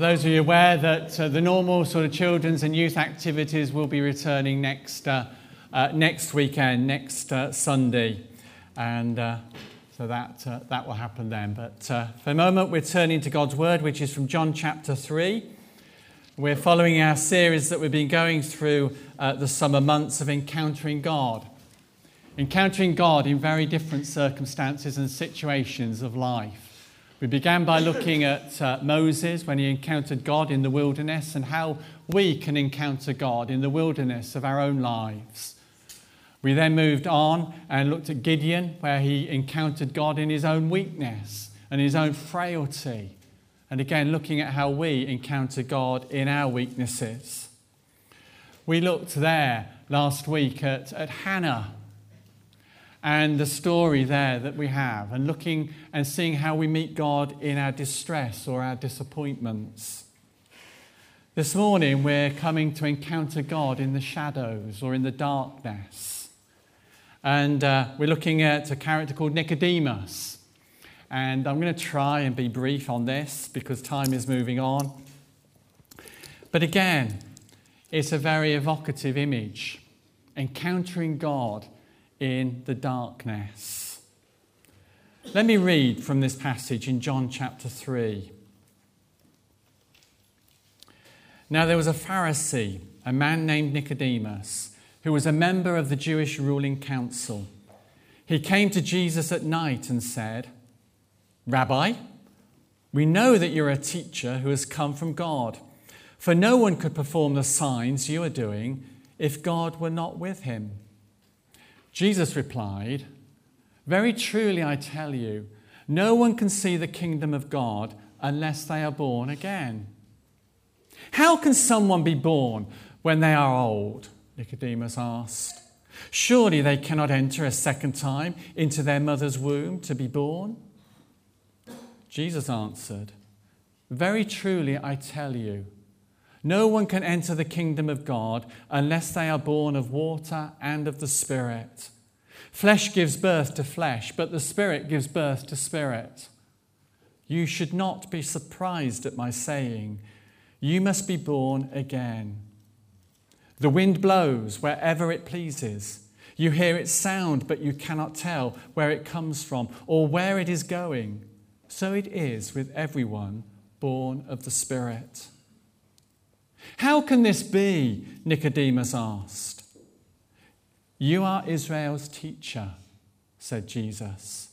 For those of you aware that uh, the normal sort of children's and youth activities will be returning next, uh, uh, next weekend, next uh, Sunday. And uh, so that, uh, that will happen then. But for a moment, we're turning to God's Word, which is from John chapter 3. We're following our series that we've been going through the summer months of encountering God. Encountering God in very different circumstances and situations of life. We began by looking at uh, Moses when he encountered God in the wilderness and how we can encounter God in the wilderness of our own lives. We then moved on and looked at Gideon, where he encountered God in his own weakness and his own frailty. And again, looking at how we encounter God in our weaknesses. We looked there last week at, at Hannah and the story there that we have, and looking and seeing how we meet God in our distress or our disappointments. This morning, we're coming to encounter God in the shadows or in the darkness. And uh, we're looking at a character called Nicodemus. And I'm going to try and be brief on this because time is moving on. But again, it's a very evocative image. Encountering God in the darkness. Let me read from this passage in John chapter 3. Now there was a Pharisee, a man named Nicodemus, who was a member of the Jewish ruling council. He came to Jesus at night and said, Rabbi, we know that you're a teacher who has come from God, for no one could perform the signs you are doing if God were not with him. Jesus replied, Very truly I tell you, no one can see the kingdom of God unless they are born again. How can someone be born when they are old? Nicodemus asked. Surely they cannot enter a second time into their mother's womb to be born? Jesus answered, Very truly I tell you, no one can enter the kingdom of God unless they are born of water and of the Spirit. Flesh gives birth to flesh, but the Spirit gives birth to spirit. You should not be surprised at my saying, You must be born again. The wind blows wherever it pleases. You hear its sound, but you cannot tell where it comes from or where it is going. So it is with everyone born of the Spirit. How can this be? Nicodemus asked. You are Israel's teacher, said Jesus.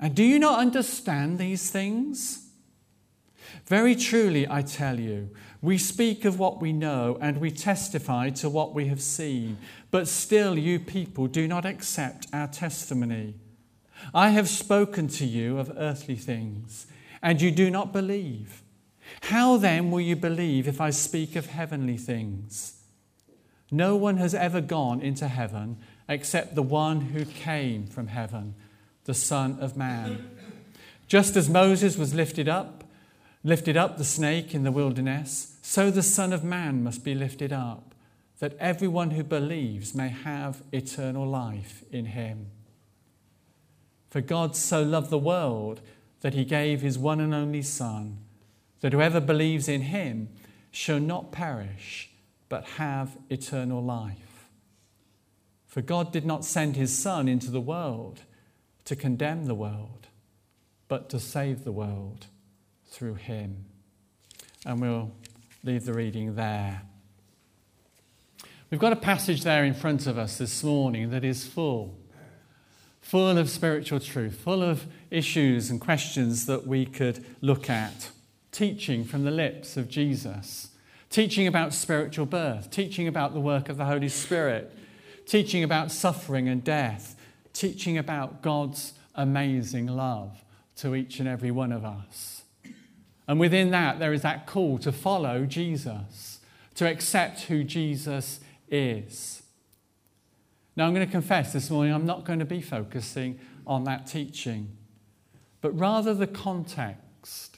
And do you not understand these things? Very truly, I tell you, we speak of what we know and we testify to what we have seen, but still you people do not accept our testimony. I have spoken to you of earthly things, and you do not believe. How then will you believe if I speak of heavenly things? No one has ever gone into heaven except the one who came from heaven, the Son of Man. Just as Moses was lifted up, lifted up the snake in the wilderness, so the Son of Man must be lifted up, that everyone who believes may have eternal life in him. For God so loved the world that he gave his one and only Son that whoever believes in him shall not perish, but have eternal life. For God did not send his Son into the world to condemn the world, but to save the world through him. And we'll leave the reading there. We've got a passage there in front of us this morning that is full, full of spiritual truth, full of issues and questions that we could look at teaching from the lips of Jesus, teaching about spiritual birth, teaching about the work of the Holy Spirit, teaching about suffering and death, teaching about God's amazing love to each and every one of us. And within that, there is that call to follow Jesus, to accept who Jesus is. Now, I'm going to confess this morning, I'm not going to be focusing on that teaching, but rather the context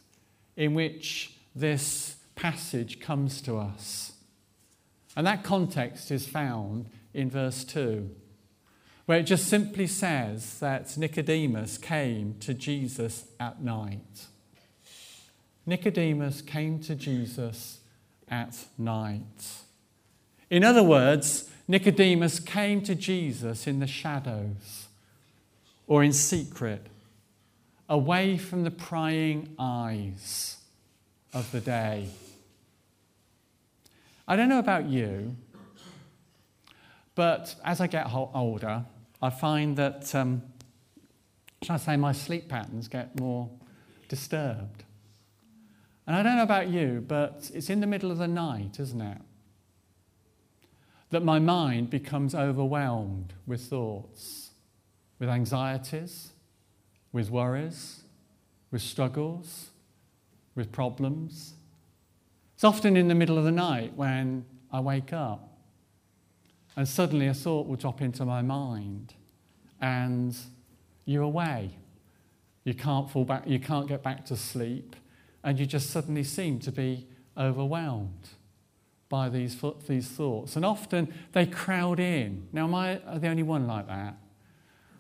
in which this passage comes to us. And that context is found in verse 2, where it just simply says that Nicodemus came to Jesus at night. Nicodemus came to Jesus at night. In other words, Nicodemus came to Jesus in the shadows or in secret, away from the prying eyes of the day. I don't know about you, but as I get older, I find that, um, shall I say, my sleep patterns get more disturbed. And I don't know about you, but it's in the middle of the night, isn't it? That my mind becomes overwhelmed with thoughts, with anxieties, with worries, with struggles, with problems. It's often in the middle of the night when I wake up and suddenly a thought will drop into my mind and you're away. You can't fall back, you can't get back to sleep, and you just suddenly seem to be overwhelmed by these, these thoughts. And often they crowd in. Now, am I the only one like that?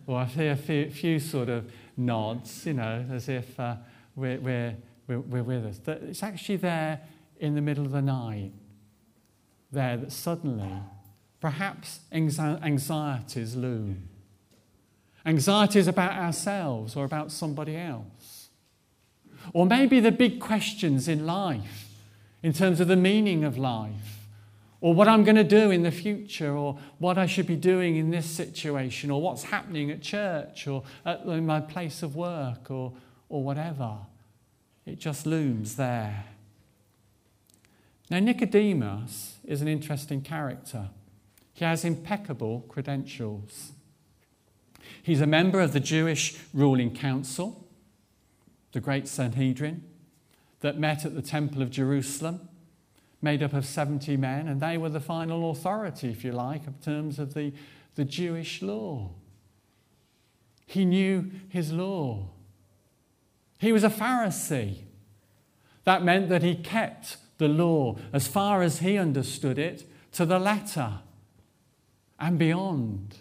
Or I hear a few, few sort of nods, you know, as if uh, we're, we're, we're, we're with us. It's actually there in the middle of the night, there that suddenly perhaps anxieties loom. Anxieties about ourselves or about somebody else. Or maybe the big questions in life in terms of the meaning of life, or what I'm going to do in the future, or what I should be doing in this situation, or what's happening at church, or at my place of work, or, or whatever. It just looms there. Now, Nicodemus is an interesting character. He has impeccable credentials. He's a member of the Jewish ruling council, the Great Sanhedrin, that met at the Temple of Jerusalem, made up of 70 men, and they were the final authority, if you like, in terms of the, the Jewish law. He knew his law. He was a Pharisee. That meant that he kept the law as far as he understood it to the letter and beyond.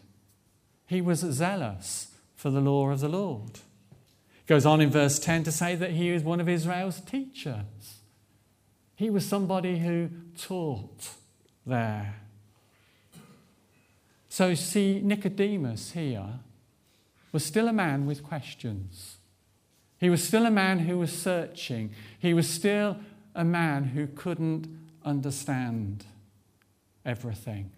He was zealous for the law of the Lord. It goes on in verse 10 to say that he is one of Israel's teachers. He was somebody who taught there. So, see, Nicodemus here was still a man with questions. He was still a man who was searching. He was still a man who couldn't understand everything.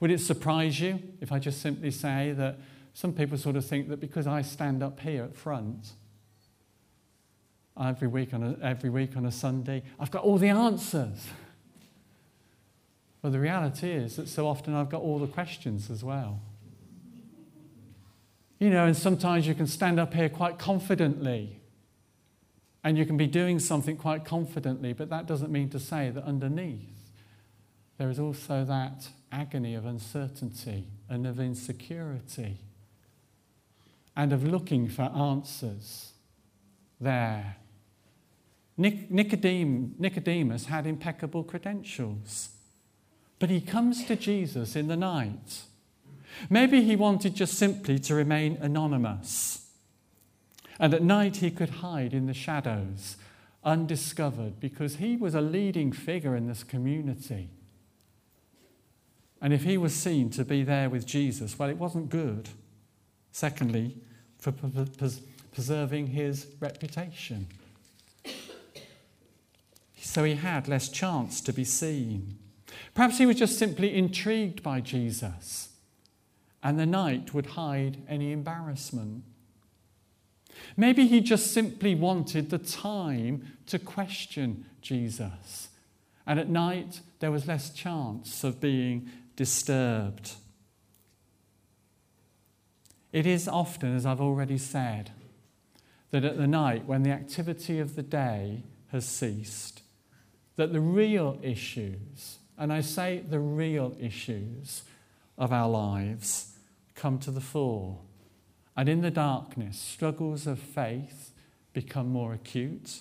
Would it surprise you if I just simply say that some people sort of think that because I stand up here at front every week on a, every week on a Sunday, I've got all the answers. But the reality is that so often I've got all the questions as well. You know, and sometimes you can stand up here quite confidently and you can be doing something quite confidently, but that doesn't mean to say that underneath there is also that agony of uncertainty and of insecurity and of looking for answers there. Nicodemus had impeccable credentials, but he comes to Jesus in the night. Maybe he wanted just simply to remain anonymous. And at night he could hide in the shadows, undiscovered, because he was a leading figure in this community. And if he was seen to be there with Jesus, well, it wasn't good. Secondly, for preserving his reputation. So he had less chance to be seen. Perhaps he was just simply intrigued by Jesus, and the night would hide any embarrassment. Maybe he just simply wanted the time to question Jesus, and at night there was less chance of being disturbed. It is often, as I've already said, that at the night when the activity of the day has ceased, that the real issues, and I say the real issues of our lives, come to the fore. And in the darkness, struggles of faith become more acute.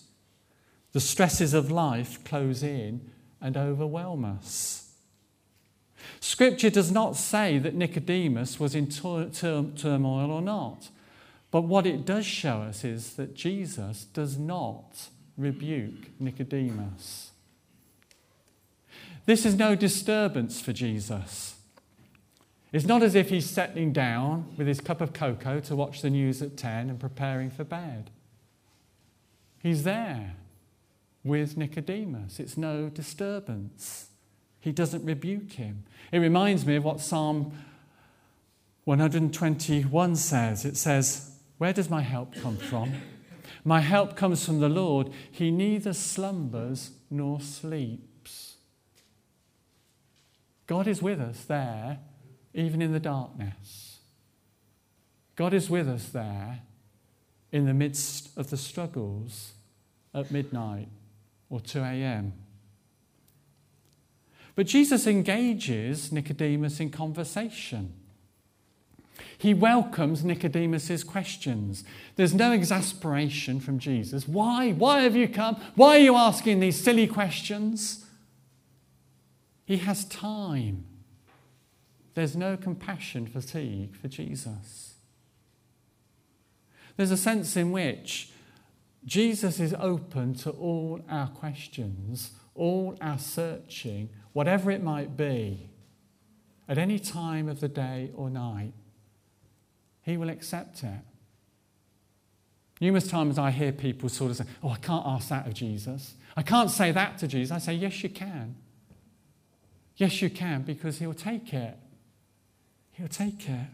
The stresses of life close in and overwhelm us. Scripture does not say that Nicodemus was in turmoil or not. But what it does show us is that Jesus does not rebuke Nicodemus. This is no disturbance for Jesus. It's not as if he's settling down with his cup of cocoa to watch the news at 10 and preparing for bed. He's there with Nicodemus. It's no disturbance. He doesn't rebuke him. It reminds me of what Psalm 121 says. It says, Where does my help come from? My help comes from the Lord. He neither slumbers nor sleeps. God is with us there, even in the darkness. God is with us there in the midst of the struggles at midnight or 2 a.m. But Jesus engages Nicodemus in conversation. He welcomes Nicodemus's questions. There's no exasperation from Jesus. Why? Why have you come? Why are you asking these silly questions? He has time. There's no compassion fatigue for Jesus. There's a sense in which Jesus is open to all our questions, all our searching, whatever it might be, at any time of the day or night. He will accept it. Numerous times I hear people sort of say, Oh, I can't ask that of Jesus. I can't say that to Jesus. I say, Yes, you can. Yes, you can, because He'll take it. He'll take it.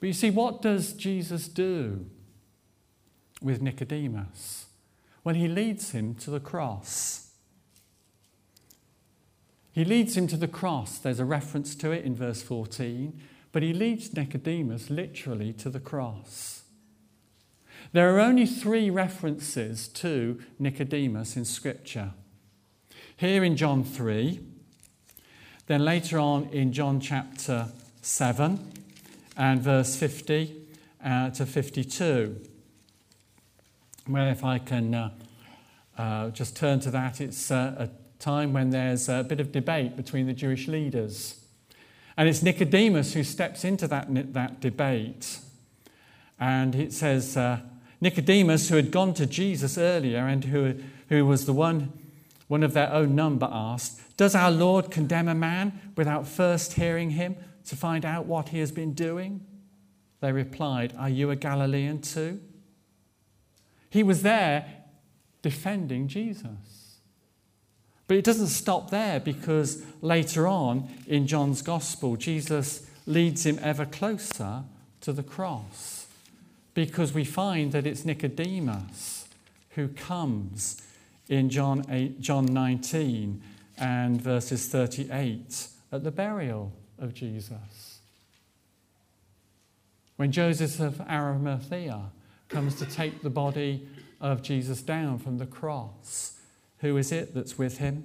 But you see, what does Jesus do with Nicodemus? Well, He leads him to the cross. He leads him to the cross. There's a reference to it in verse 14. But he leads Nicodemus literally to the cross. There are only three references to Nicodemus in Scripture. Here in John 3, then later on in John chapter 7 and verse 50 uh, to 52. Well, if I can uh, uh, just turn to that, it's uh, a time when there's a bit of debate between the Jewish leaders. And it's Nicodemus who steps into that, that debate. And it says, uh, Nicodemus, who had gone to Jesus earlier and who, who was the one, one of their own number, asked, Does our Lord condemn a man without first hearing him to find out what he has been doing? They replied, Are you a Galilean too? He was there defending Jesus. But it doesn't stop there because later on in John's Gospel, Jesus leads him ever closer to the cross because we find that it's Nicodemus who comes in John, 8, John 19 and verses 38 at the burial of Jesus. When Joseph of Arimathea comes to take the body of Jesus down from the cross, who is it that's with him?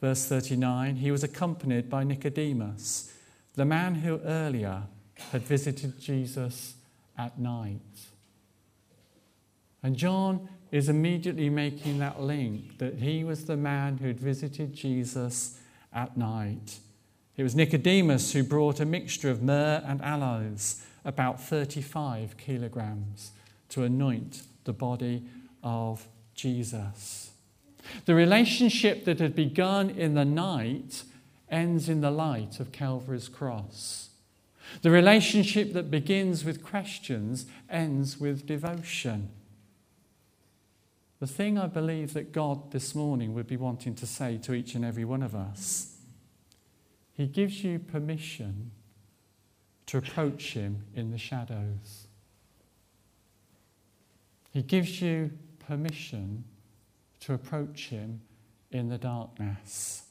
Verse 39 He was accompanied by Nicodemus, the man who earlier had visited Jesus at night. And John is immediately making that link that he was the man who had visited Jesus at night. It was Nicodemus who brought a mixture of myrrh and aloes, about 35 kilograms, to anoint the body of Jesus. The relationship that had begun in the night ends in the light of Calvary's cross. The relationship that begins with questions ends with devotion. The thing I believe that God this morning would be wanting to say to each and every one of us He gives you permission to approach Him in the shadows. He gives you permission to approach Him in the darkness.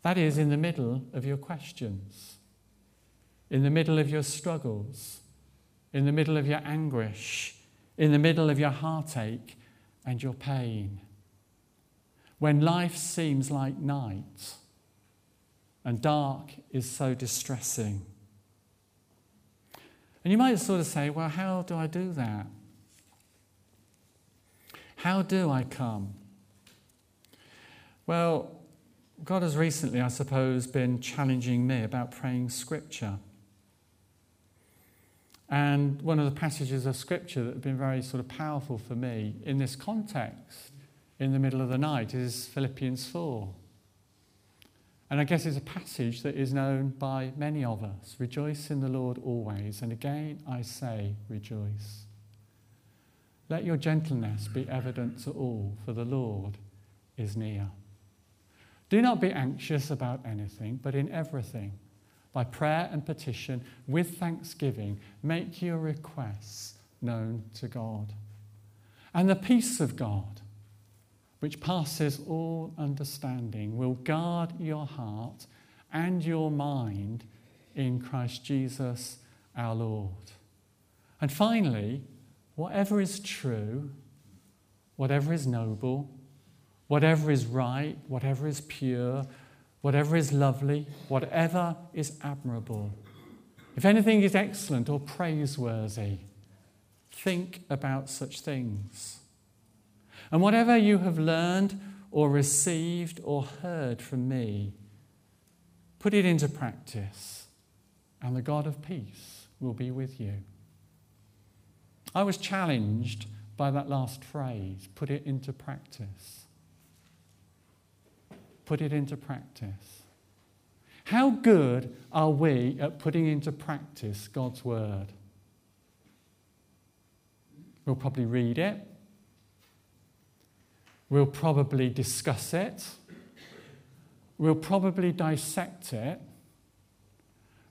That is, in the middle of your questions, in the middle of your struggles, in the middle of your anguish, in the middle of your heartache and your pain. When life seems like night and dark is so distressing. And you might sort of say, well, how do I do that? How do I come? Well, God has recently, I suppose, been challenging me about praying scripture. And one of the passages of scripture that have been very sort of powerful for me in this context, in the middle of the night, is Philippians 4. And I guess it's a passage that is known by many of us. Rejoice in the Lord always. And again, I say, rejoice. Let your gentleness be evident to all, for the Lord is near. Do not be anxious about anything, but in everything, by prayer and petition, with thanksgiving, make your requests known to God. And the peace of God, which passes all understanding, will guard your heart and your mind in Christ Jesus our Lord. And finally, whatever is true, whatever is noble, whatever is right, whatever is pure, whatever is lovely, whatever is admirable, if anything is excellent or praiseworthy, think about such things. And whatever you have learned or received or heard from me, put it into practice, and the God of peace will be with you. I was challenged by that last phrase put it into practice. Put it into practice. How good are we at putting into practice God's word? We'll probably read it. We'll probably discuss it. We'll probably dissect it.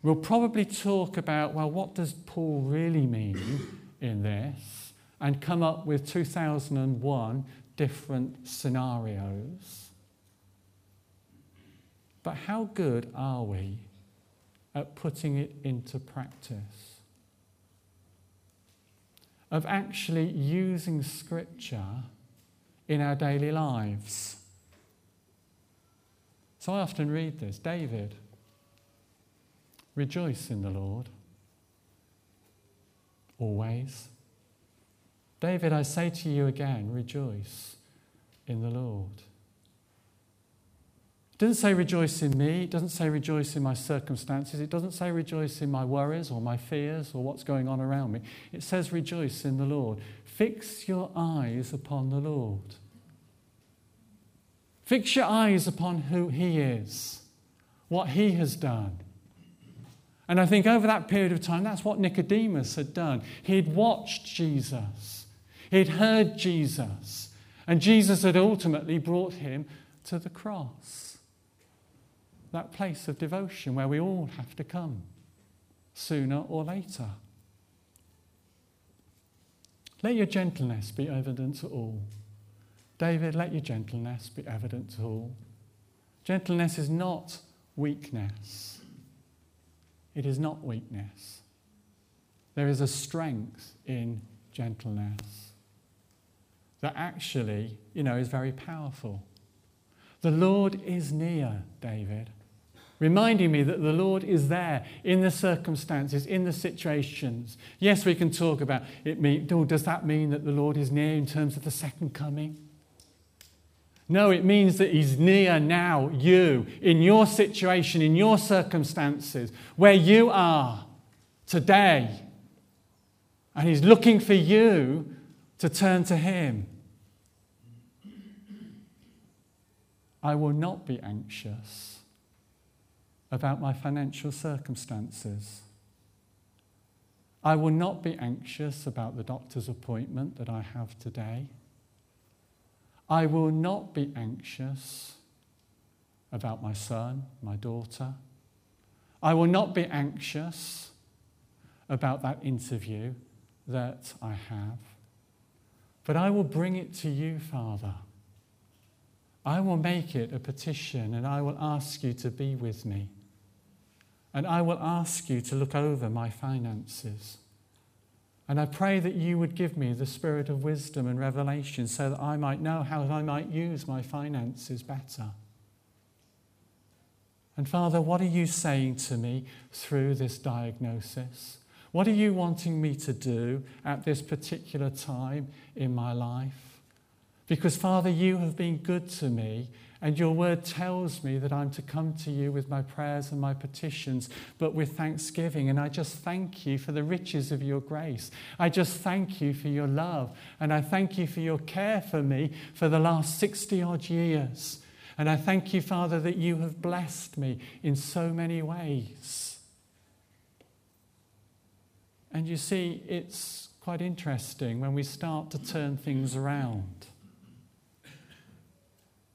We'll probably talk about, well, what does Paul really mean in this? And come up with 2001 different scenarios. But how good are we at putting it into practice? Of actually using Scripture in our daily lives. So I often read this David, rejoice in the Lord always. David, I say to you again, rejoice in the Lord. It doesn't say rejoice in me. It doesn't say rejoice in my circumstances. It doesn't say rejoice in my worries or my fears or what's going on around me. It says rejoice in the Lord. Fix your eyes upon the Lord. Fix your eyes upon who He is, what He has done. And I think over that period of time, that's what Nicodemus had done. He'd watched Jesus, he'd heard Jesus, and Jesus had ultimately brought him to the cross that place of devotion where we all have to come sooner or later. Let your gentleness be evident to all. David, let your gentleness be evident to all. Gentleness is not weakness. It is not weakness. There is a strength in gentleness that actually, you know, is very powerful. The Lord is near, David reminding me that the Lord is there in the circumstances, in the situations. Yes, we can talk about it. Mean, oh, does that mean that the Lord is near in terms of the second coming? No, it means that He's near now, you, in your situation, in your circumstances, where you are today. And He's looking for you to turn to Him. I will not be anxious about my financial circumstances. I will not be anxious about the doctor's appointment that I have today. I will not be anxious about my son, my daughter. I will not be anxious about that interview that I have. But I will bring it to you, Father. I will make it a petition and I will ask you to be with me. And I will ask you to look over my finances. And I pray that you would give me the spirit of wisdom and revelation so that I might know how I might use my finances better. And Father, what are you saying to me through this diagnosis? What are you wanting me to do at this particular time in my life? Because, Father, you have been good to me, and your word tells me that I'm to come to you with my prayers and my petitions, but with thanksgiving. And I just thank you for the riches of your grace. I just thank you for your love. And I thank you for your care for me for the last 60 odd years. And I thank you, Father, that you have blessed me in so many ways. And you see, it's quite interesting when we start to turn things around.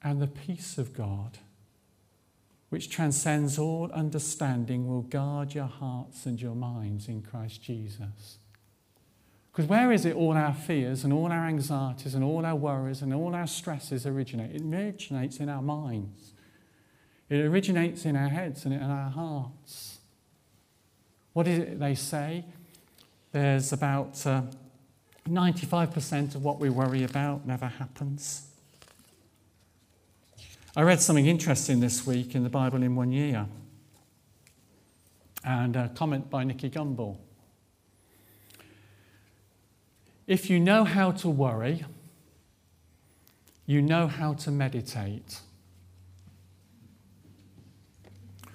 And the peace of God, which transcends all understanding, will guard your hearts and your minds in Christ Jesus. Because where is it all our fears and all our anxieties and all our worries and all our stresses originate? It originates in our minds. It originates in our heads and in our hearts. What is it they say? There's about uh, 95% of what we worry about never happens. I read something interesting this week in the Bible in one year, and a comment by Nicky Gumbel. If you know how to worry, you know how to meditate.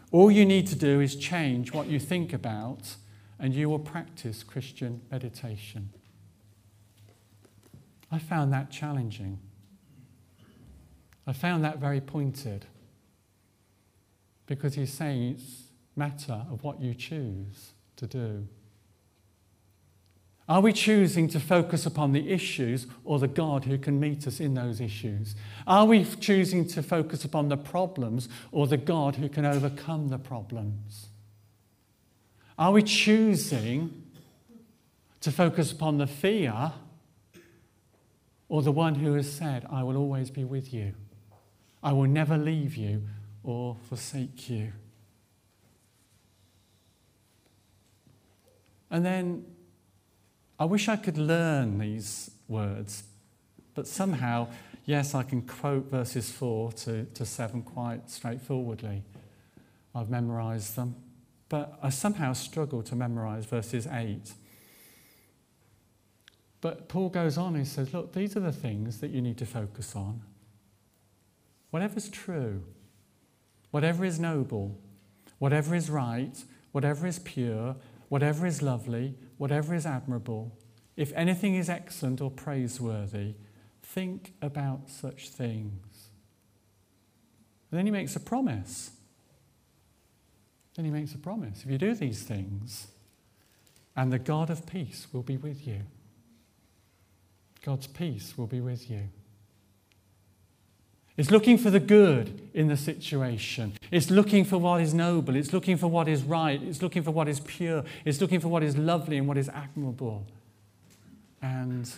All you need to do is change what you think about, and you will practice Christian meditation. I found that challenging. I found that very pointed because he's saying it's matter of what you choose to do. Are we choosing to focus upon the issues or the God who can meet us in those issues? Are we choosing to focus upon the problems or the God who can overcome the problems? Are we choosing to focus upon the fear or the one who has said, I will always be with you? I will never leave you or forsake you. And then I wish I could learn these words, but somehow, yes, I can quote verses 4 to, to 7 quite straightforwardly. I've memorized them, but I somehow struggle to memorize verses 8. But Paul goes on and says, Look, these are the things that you need to focus on whatever's true, whatever is noble, whatever is right, whatever is pure, whatever is lovely, whatever is admirable, if anything is excellent or praiseworthy, think about such things. And then he makes a promise. Then he makes a promise. If you do these things, and the God of peace will be with you. God's peace will be with you. It's looking for the good in the situation. It's looking for what is noble. It's looking for what is right. It's looking for what is pure. It's looking for what is lovely and what is admirable. And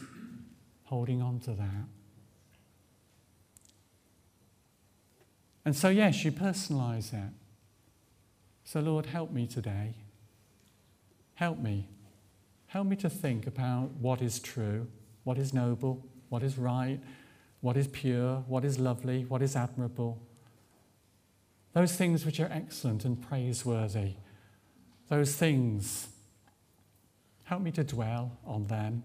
holding on to that. And so, yes, you personalize that. So, Lord, help me today. Help me. Help me to think about what is true, what is noble, what is right, what is pure, what is lovely, what is admirable. Those things which are excellent and praiseworthy. Those things. Help me to dwell on them.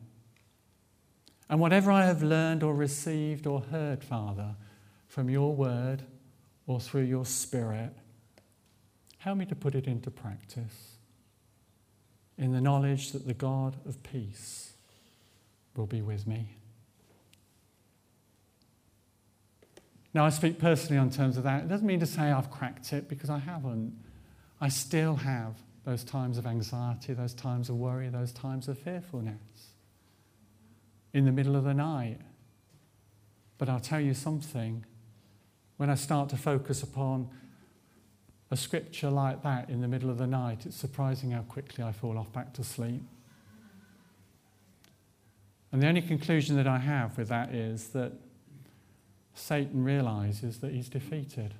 And whatever I have learned or received or heard, Father, from your word or through your spirit, help me to put it into practice in the knowledge that the God of peace will be with me. Now, I speak personally on terms of that. It doesn't mean to say I've cracked it because I haven't. I still have those times of anxiety, those times of worry, those times of fearfulness in the middle of the night. But I'll tell you something. When I start to focus upon a scripture like that in the middle of the night, it's surprising how quickly I fall off back to sleep. And the only conclusion that I have with that is that Satan realizes that he's defeated.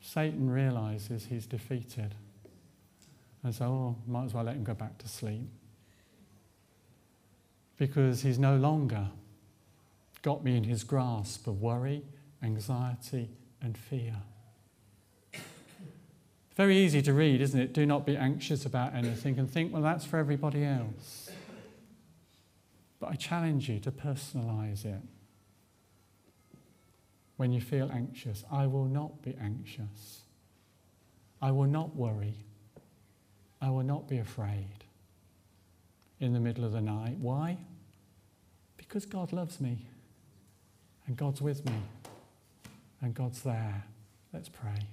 Satan realizes he's defeated. And so, oh, might as well let him go back to sleep. Because he's no longer got me in his grasp of worry, anxiety, and fear. Very easy to read, isn't it? Do not be anxious about anything and think, well, that's for everybody else. But I I challenge you to personalize it. When you feel anxious, I will not be anxious. I will not worry. I will not be afraid in the middle of the night. Why? Because God loves me and God's with me and God's there. Let's pray.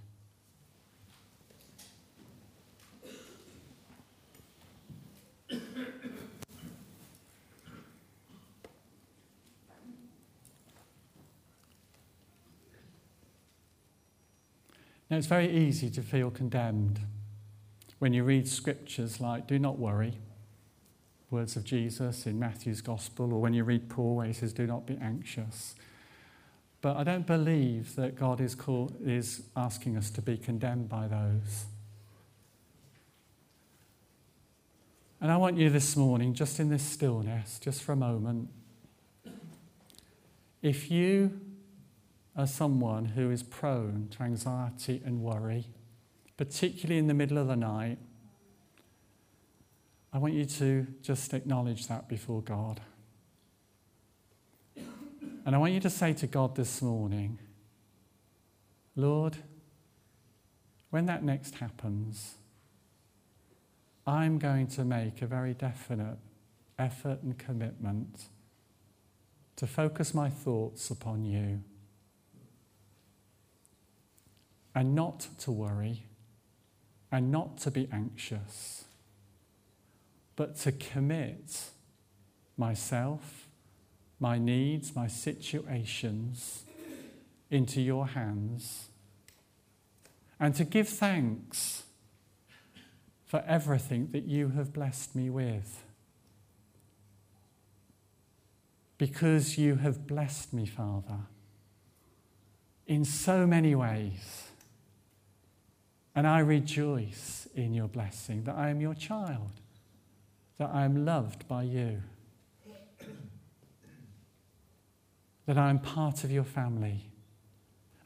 Now, it's very easy to feel condemned when you read scriptures like, do not worry, words of Jesus in Matthew's Gospel, or when you read Paul where he says, do not be anxious. But I don't believe that God is, call, is asking us to be condemned by those. And I want you this morning, just in this stillness, just for a moment, if you are someone who is prone to anxiety and worry, particularly in the middle of the night, I want you to just acknowledge that before God. And I want you to say to God this morning, Lord, when that next happens, I'm going to make a very definite effort and commitment to focus my thoughts upon you and not to worry and not to be anxious, but to commit myself, my needs, my situations into your hands, and to give thanks for everything that you have blessed me with. Because you have blessed me, Father, in so many ways. And I rejoice in your blessing that I am your child, that I am loved by you, that I am part of your family,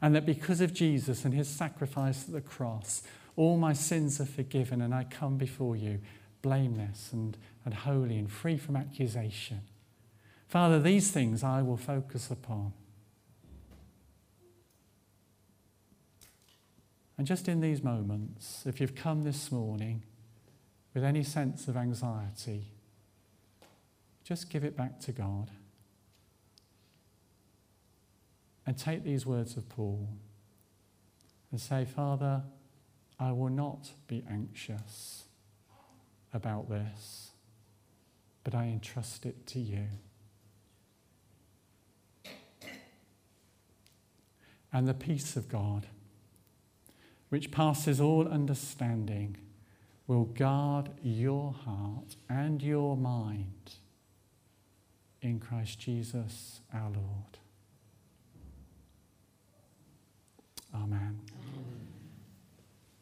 and that because of Jesus and his sacrifice at the cross, all my sins are forgiven and I come before you blameless and, and holy and free from accusation. Father, these things I will focus upon. And just in these moments, if you've come this morning with any sense of anxiety, just give it back to God. And take these words of Paul and say, Father, I will not be anxious about this, but I entrust it to you. And the peace of God which passes all understanding, will guard your heart and your mind in Christ Jesus our Lord. Amen.